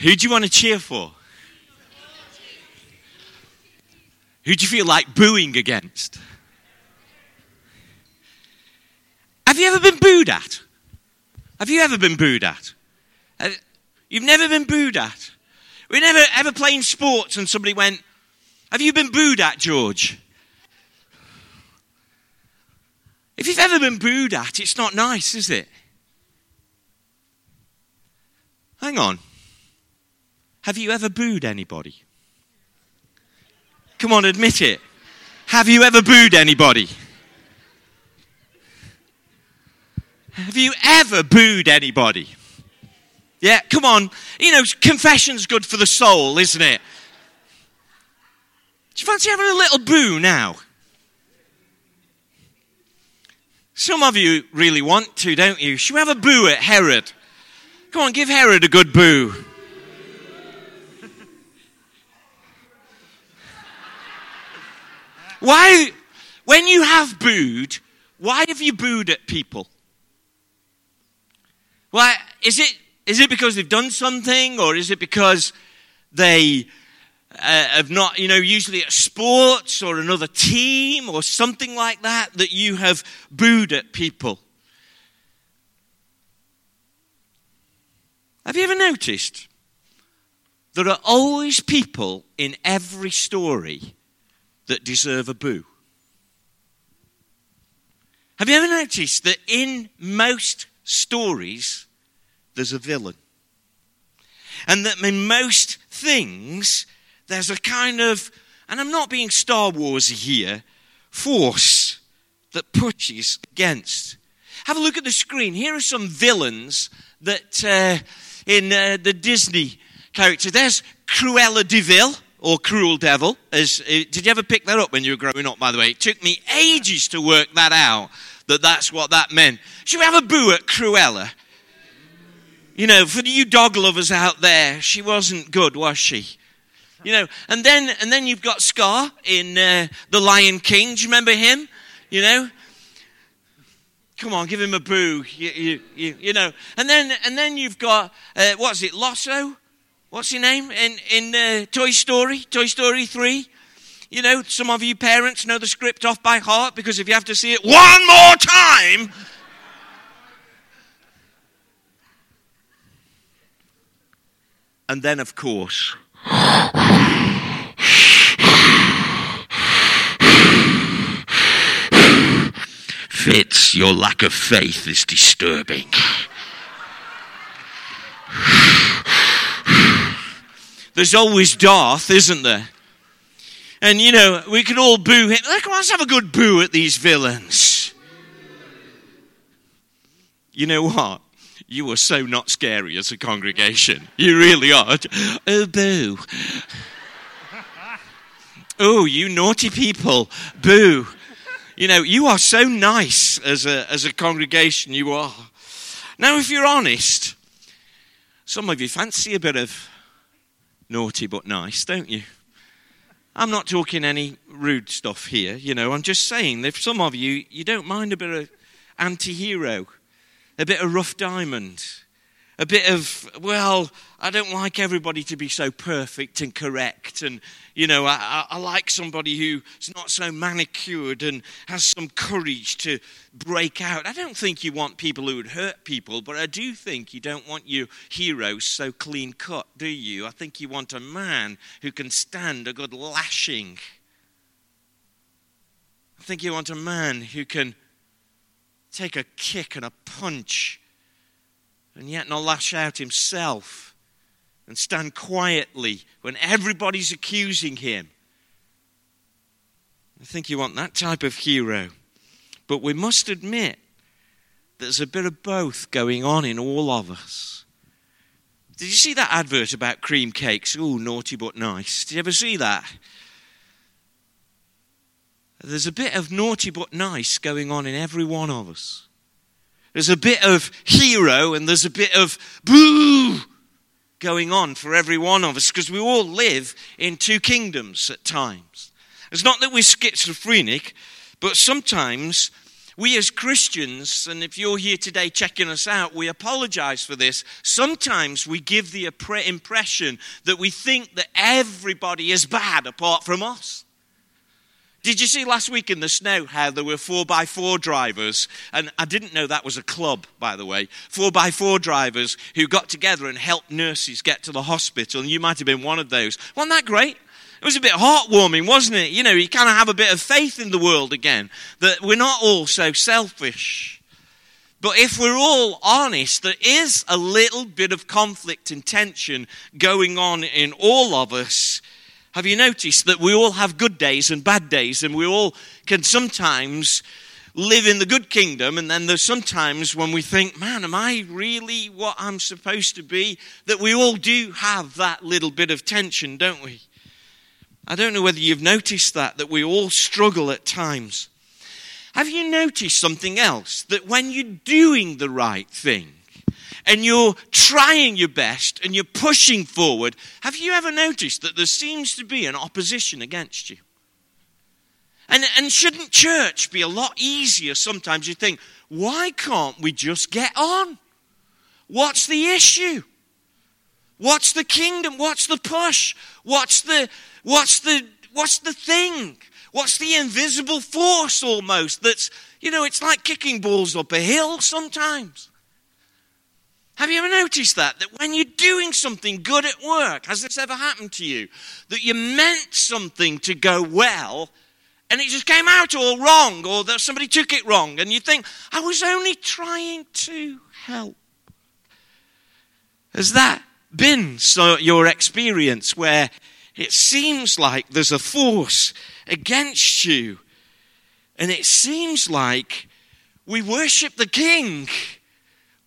Who do you want to cheer for? Who do you feel like booing against? Have you ever been booed at? Have you ever been booed at? Uh, you've never been booed at. We never ever playing sports and somebody went, Have you been booed at, George? If you've ever been booed at, it's not nice, is it? Hang on. Have you ever booed anybody? Come on, admit it. Have you ever booed anybody? Have you ever booed anybody? Yeah, come on. You know, confession's good for the soul, isn't it? Do you fancy having a little boo now? Some of you really want to, don't you? Should we have a boo at Herod? Come on, give Herod a good boo. Why, when you have booed, why have you booed at people? Why, is it, is it because they've done something or is it because they uh, have not, you know, usually at sports or another team or something like that, that you have booed at people. Have you ever noticed? There are always people in every story that deserve a boo. Have you ever noticed that in most stories, there's a villain? And that in most things, there's a kind of, and I'm not being Star Warsy here, force that pushes against. Have a look at the screen. Here are some villains that uh, in uh, the Disney character. There's Cruella de or Cruel Devil. As, uh, did you ever pick that up when you were growing up, by the way? It took me ages to work that out, that that's what that meant. Should we have a boo at Cruella? You know, for you dog lovers out there, she wasn't good, was she? You know, and then and then you've got Scar in uh, The Lion King. Do you remember him? You know, come on, give him a boo. You, you, you, you know, and then and then you've got uh, what's it, Lotso? What's your name in in uh, Toy Story? Toy Story three. You know, some of you parents know the script off by heart because if you have to see it one more time. And then, of course, Fitz, your lack of faith is disturbing. There's always Darth, isn't there? And you know, we can all boo him. Let's have a good boo at these villains. You know what? You are so not scary as a congregation. You really are. Oh, boo. Oh, you naughty people. Boo. You know, you are so nice as a, as a congregation, you are. Now, if you're honest, some of you fancy a bit of naughty but nice, don't you? I'm not talking any rude stuff here, you know. I'm just saying, if some of you, you don't mind a bit of anti hero a bit of rough diamond, a bit of, well, I don't like everybody to be so perfect and correct. And, you know, I, I, like somebody who's not so manicured and has some courage to break out. I don't think you want people who would hurt people, but I do think you don't want your heroes so clean cut, do you? I think you want a man who can stand a good lashing. I think you want a man who can take a kick and a punch and yet not lash out himself and stand quietly when everybody's accusing him. I think you want that type of hero. But we must admit there's a bit of both going on in all of us. Did you see that advert about cream cakes? Oh, naughty but nice. Did you ever see that? There's a bit of naughty but nice going on in every one of us. There's a bit of hero and there's a bit of boo going on for every one of us because we all live in two kingdoms at times. It's not that we're schizophrenic, but sometimes we as Christians, and if you're here today checking us out, we apologize for this. Sometimes we give the impression that we think that everybody is bad apart from us. Did you see last week in the snow how there were four by four drivers? And I didn't know that was a club, by the way. Four by four drivers who got together and helped nurses get to the hospital. And you might have been one of those. Wasn't that great? It was a bit heartwarming, wasn't it? You know, you kind of have a bit of faith in the world again, that we're not all so selfish. But if we're all honest, there is a little bit of conflict and tension going on in all of us. Have you noticed that we all have good days and bad days, and we all can sometimes live in the good kingdom, and then there's sometimes when we think, man, am I really what I'm supposed to be? That we all do have that little bit of tension, don't we? I don't know whether you've noticed that, that we all struggle at times. Have you noticed something else? That when you're doing the right thing and you're trying your best and you're pushing forward, have you ever noticed that there seems to be an opposition against you? And, and shouldn't church be a lot easier sometimes? You think, why can't we just get on? What's the issue? What's the kingdom? What's the push? What's the, What's the, what's the thing? What's the invisible force almost that's, you know, it's like kicking balls up a hill sometimes. Have you ever noticed that? That when you're doing something good at work, has this ever happened to you? That you meant something to go well and it just came out all wrong or that somebody took it wrong and you think, I was only trying to help. Has that been so your experience where it seems like there's a force against you. And it seems like we worship the king.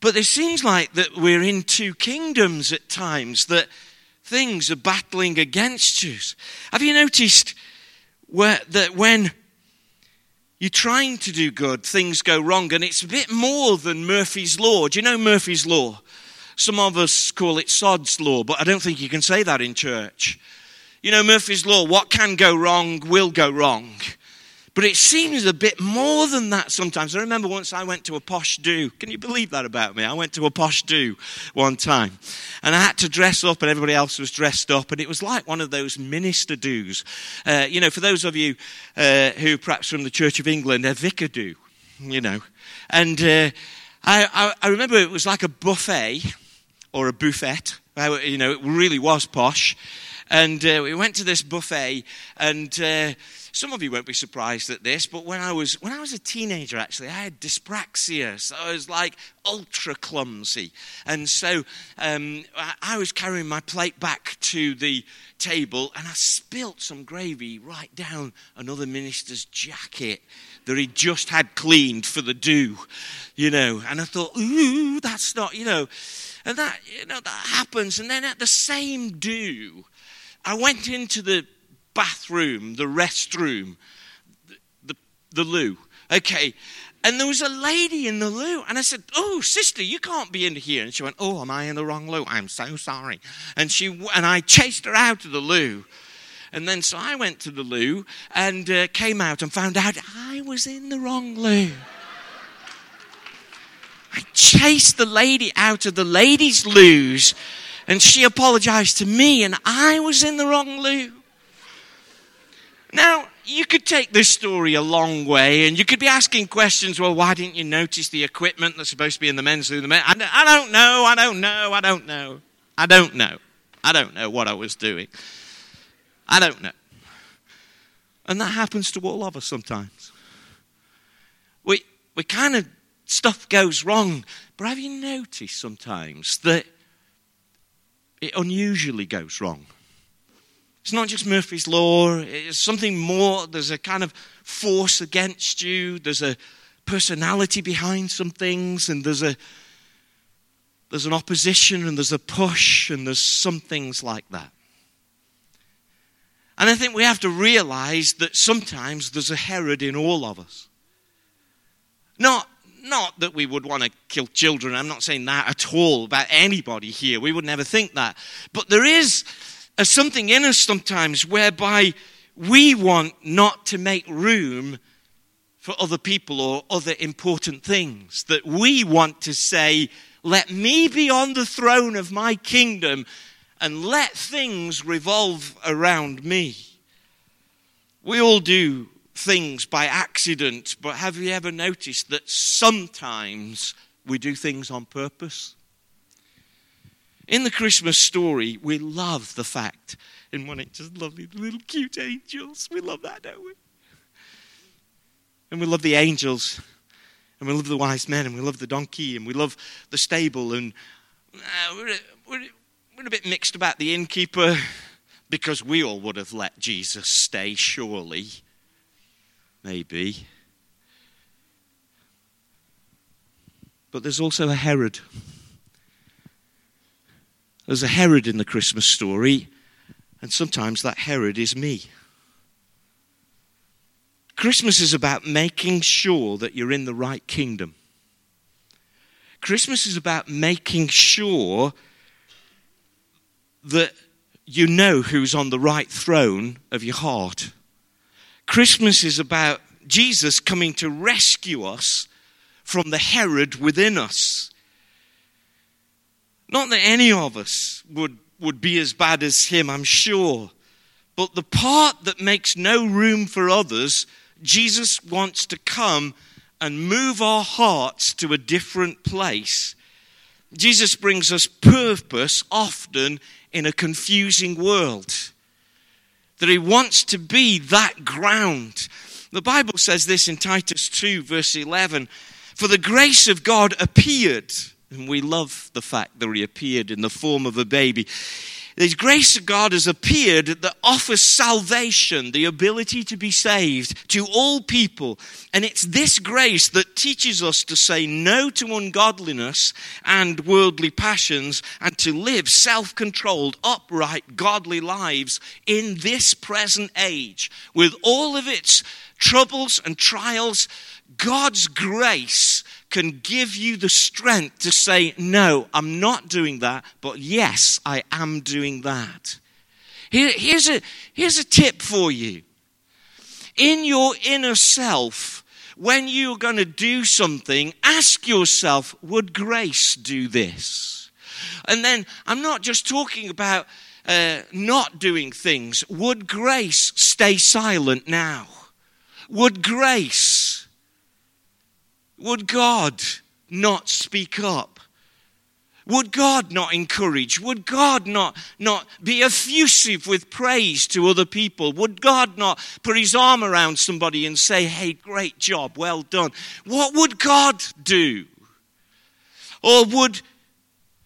But it seems like that we're in two kingdoms at times, that things are battling against us. Have you noticed where, that when you're trying to do good, things go wrong? And it's a bit more than Murphy's Law. Do you know Murphy's Law? Some of us call it Sod's Law, but I don't think you can say that in church. You know, Murphy's Law, what can go wrong will go wrong. But it seems a bit more than that sometimes. I remember once I went to a posh do. Can you believe that about me? I went to a posh do one time. And I had to dress up, and everybody else was dressed up. And it was like one of those minister do's. Uh, you know, for those of you uh, who perhaps from the Church of England, a vicar do, you know. And uh, I, I, I remember it was like a buffet or a buffet. You know, it really was posh. And uh, we went to this buffet, and uh, some of you won't be surprised at this, but when I was when I was a teenager, actually, I had dyspraxia, so I was like ultra clumsy, and so um, I was carrying my plate back to the table, and I spilt some gravy right down another minister's jacket that he just had cleaned for the do, you know, and I thought, ooh, that's not, you know. And that, you know, that happens. And then at the same do, I went into the bathroom, the restroom, the, the, the loo. Okay. And there was a lady in the loo. And I said, Oh, sister, you can't be in here. And she went, Oh, am I in the wrong loo? I'm so sorry. And, she, and I chased her out of the loo. And then so I went to the loo and uh, came out and found out I was in the wrong loo. I chased the lady out of the ladies' loos and she apologized to me, and I was in the wrong loo. Now, you could take this story a long way, and you could be asking questions. Well, why didn't you notice the equipment that's supposed to be in the men's room? The men? I, I don't know. I don't know. I don't know. I don't know. I don't know what I was doing. I don't know. And that happens to all of us sometimes. We, we kind of, stuff goes wrong. But have you noticed sometimes that it unusually goes wrong. It's not just Murphy's Law, it's something more. There's a kind of force against you, there's a personality behind some things, and there's a there's an opposition and there's a push and there's some things like that. And I think we have to realize that sometimes there's a Herod in all of us. Not not that we would want to kill children. I'm not saying that at all about anybody here. We would never think that. But there is something in us sometimes whereby we want not to make room for other people or other important things. That we want to say, let me be on the throne of my kingdom and let things revolve around me. We all do things by accident, but have you ever noticed that sometimes we do things on purpose? In the Christmas story, we love the fact, and when it's just lovely little cute angels, we love that, don't we? And we love the angels, and we love the wise men, and we love the donkey, and we love the stable, and uh, we're, we're, we're a bit mixed about the innkeeper because we all would have let Jesus stay, surely. Maybe. But there's also a Herod. There's a Herod in the Christmas story, and sometimes that Herod is me. Christmas is about making sure that you're in the right kingdom. Christmas is about making sure that you know who's on the right throne of your heart. Christmas is about Jesus coming to rescue us from the Herod within us. Not that any of us would, would be as bad as him, I'm sure. But the part that makes no room for others, Jesus wants to come and move our hearts to a different place. Jesus brings us purpose often in a confusing world. That he wants to be that ground. The Bible says this in Titus 2, verse 11 For the grace of God appeared and we love the fact that he appeared in the form of a baby. The grace of God has appeared that offers salvation, the ability to be saved to all people. And it's this grace that teaches us to say no to ungodliness and worldly passions and to live self controlled, upright, godly lives in this present age with all of its troubles and trials. God's grace can give you the strength to say, No, I'm not doing that, but yes, I am doing that. Here, here's, a, here's a tip for you. In your inner self, when you're going to do something, ask yourself, Would grace do this? And then I'm not just talking about uh, not doing things. Would grace stay silent now? Would grace would God not speak up? Would God not encourage? Would God not, not be effusive with praise to other people? Would God not put his arm around somebody and say, Hey, great job, well done? What would God do? Or would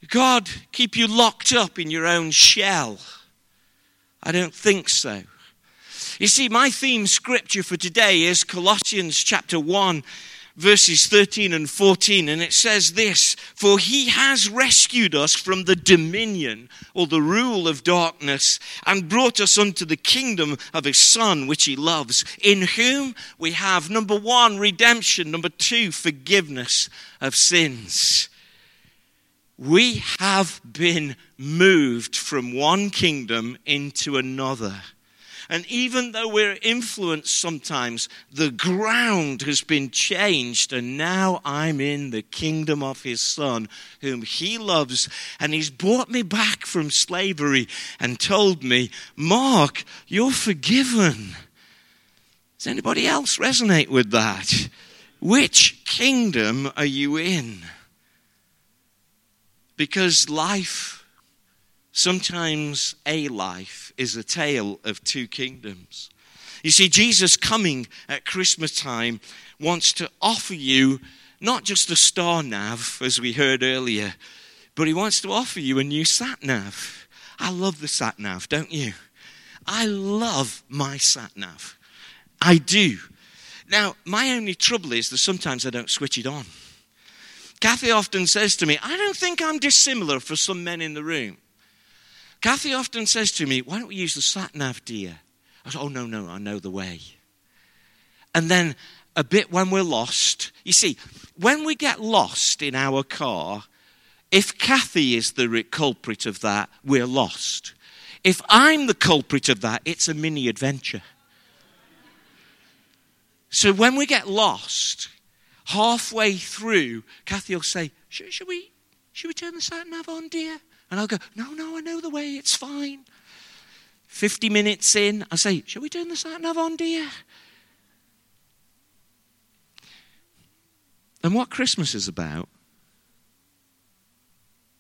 God keep you locked up in your own shell? I don't think so. You see, my theme scripture for today is Colossians chapter 1 verses 13 and 14, and it says this For he has rescued us from the dominion or the rule of darkness and brought us unto the kingdom of his Son, which he loves, in whom we have, number one, redemption, number two, forgiveness of sins. We have been moved from one kingdom into another. And even though we're influenced sometimes, the ground has been changed. And now I'm in the kingdom of his son, whom he loves. And he's brought me back from slavery and told me, Mark, you're forgiven. Does anybody else resonate with that? Which kingdom are you in? Because life Sometimes a life is a tale of two kingdoms. You see, Jesus coming at Christmas time wants to offer you not just a star nav, as we heard earlier, but he wants to offer you a new sat nav. I love the sat nav, don't you? I love my sat nav. I do. Now, my only trouble is that sometimes I don't switch it on. Kathy often says to me, I don't think I'm dissimilar for some men in the room. Kathy often says to me, Why don't we use the sat nav, dear? I say, Oh, no, no, I know the way. And then a bit when we're lost, you see, when we get lost in our car, if Kathy is the culprit of that, we're lost. If I'm the culprit of that, it's a mini adventure. So when we get lost, halfway through, Kathy will say, should, should we, should we turn the sat nav on, dear? And I'll go, no, no, I know the way, it's fine. 50 minutes in, I say, shall we turn the sat nav on, dear? And what Christmas is about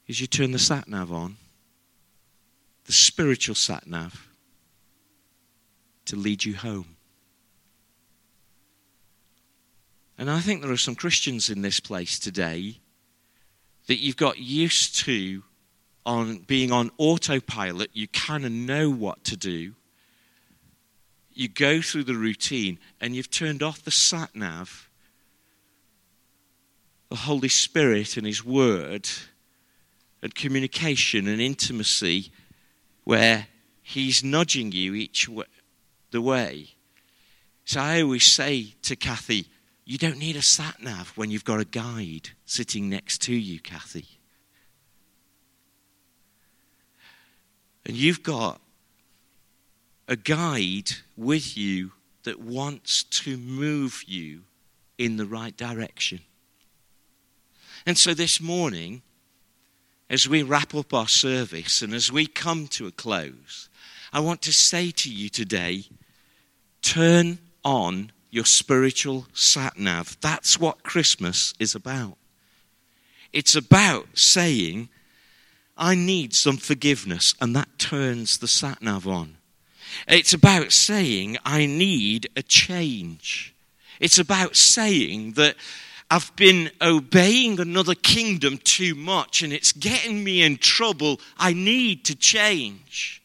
is you turn the sat nav on, the spiritual sat nav, to lead you home. And I think there are some Christians in this place today that you've got used to on being on autopilot. You kind of know what to do. You go through the routine and you've turned off the sat nav, the Holy Spirit and His Word, and communication and intimacy where He's nudging you each way, the way. So I always say to Kathy, you don't need a sat nav when you've got a guide sitting next to you, Kathy. And you've got a guide with you that wants to move you in the right direction. And so this morning, as we wrap up our service and as we come to a close, I want to say to you today turn on your spiritual sat nav. That's what Christmas is about. It's about saying, I need some forgiveness, and that turns the sat nav on. It's about saying, I need a change. It's about saying that I've been obeying another kingdom too much and it's getting me in trouble. I need to change.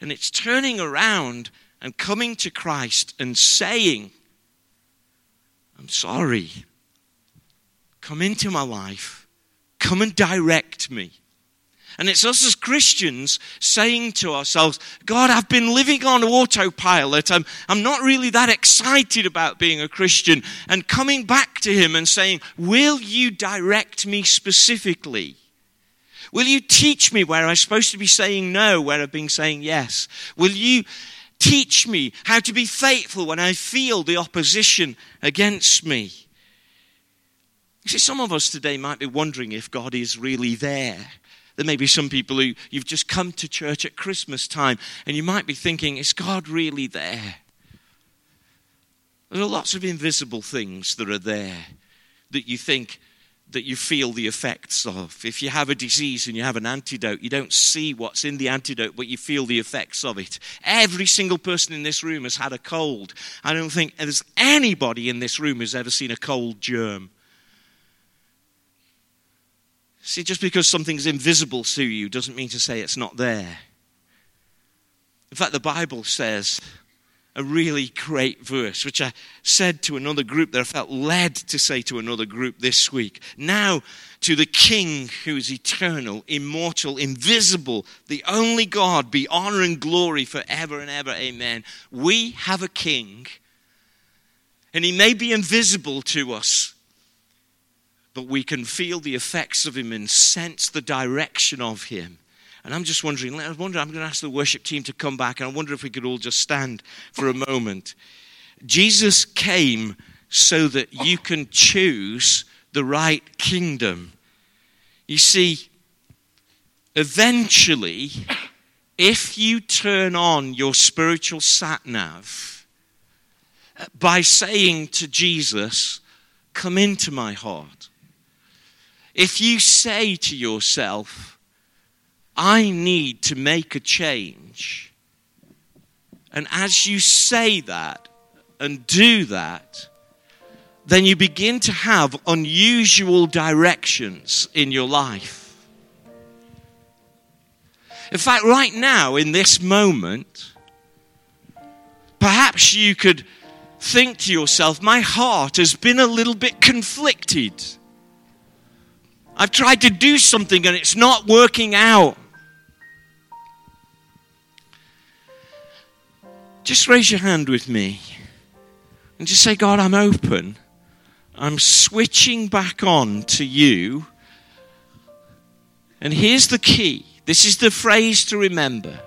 And it's turning around and coming to Christ and saying, I'm sorry. Come into my life. Come and direct me. And it's us as Christians saying to ourselves, God, I've been living on autopilot. I'm, I'm not really that excited about being a Christian. And coming back to Him and saying, Will you direct me specifically? Will you teach me where I'm supposed to be saying no, where I've been saying yes? Will you Teach me how to be faithful when I feel the opposition against me. See, some of us today might be wondering if God is really there. There may be some people who you've just come to church at Christmas time and you might be thinking, is God really there? There are lots of invisible things that are there that you think that you feel the effects of. If you have a disease and you have an antidote, you don't see what's in the antidote, but you feel the effects of it. Every single person in this room has had a cold. I don't think there's anybody in this room who's ever seen a cold germ. See, just because something's invisible to you doesn't mean to say it's not there. In fact, the Bible says a really great verse, which I said to another group that I felt led to say to another group this week. Now, to the King who is eternal, immortal, invisible, the only God, be honor and glory forever and ever. Amen. We have a King, and he may be invisible to us, but we can feel the effects of him and sense the direction of him. And I'm just wondering, I wonder, I'm going to ask the worship team to come back, and I wonder if we could all just stand for a moment. Jesus came so that you can choose the right kingdom. You see, eventually, if you turn on your spiritual sat nav by saying to Jesus, Come into my heart, if you say to yourself, I need to make a change. And as you say that and do that, then you begin to have unusual directions in your life. In fact, right now, in this moment, perhaps you could think to yourself, My heart has been a little bit conflicted. I've tried to do something and it's not working out. Just raise your hand with me and just say, God, I'm open. I'm switching back on to you. And here's the key this is the phrase to remember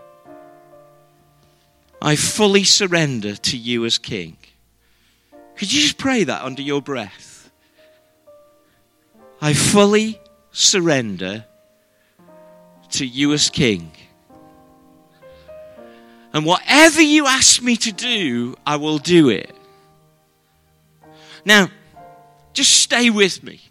I fully surrender to you as King. Could you just pray that under your breath? I fully surrender to you as King. And whatever you ask me to do, I will do it. Now, just stay with me.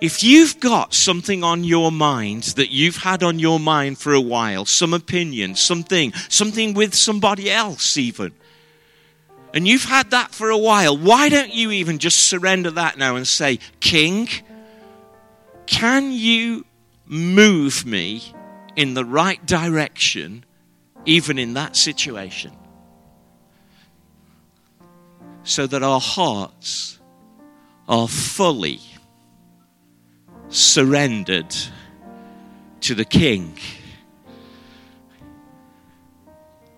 If you've got something on your mind that you've had on your mind for a while, some opinion, something, something with somebody else, even, and you've had that for a while, why don't you even just surrender that now and say, King, can you move me in the right direction, even in that situation? So that our hearts are fully surrendered to the King.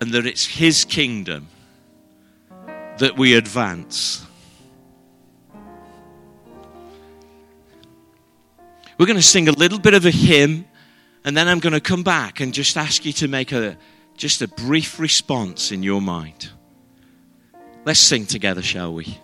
And that it's His kingdom that we advance. We're going to sing a little bit of a hymn, and then I'm going to come back and just ask you to make a just a brief response in your mind. Let's sing together, shall we?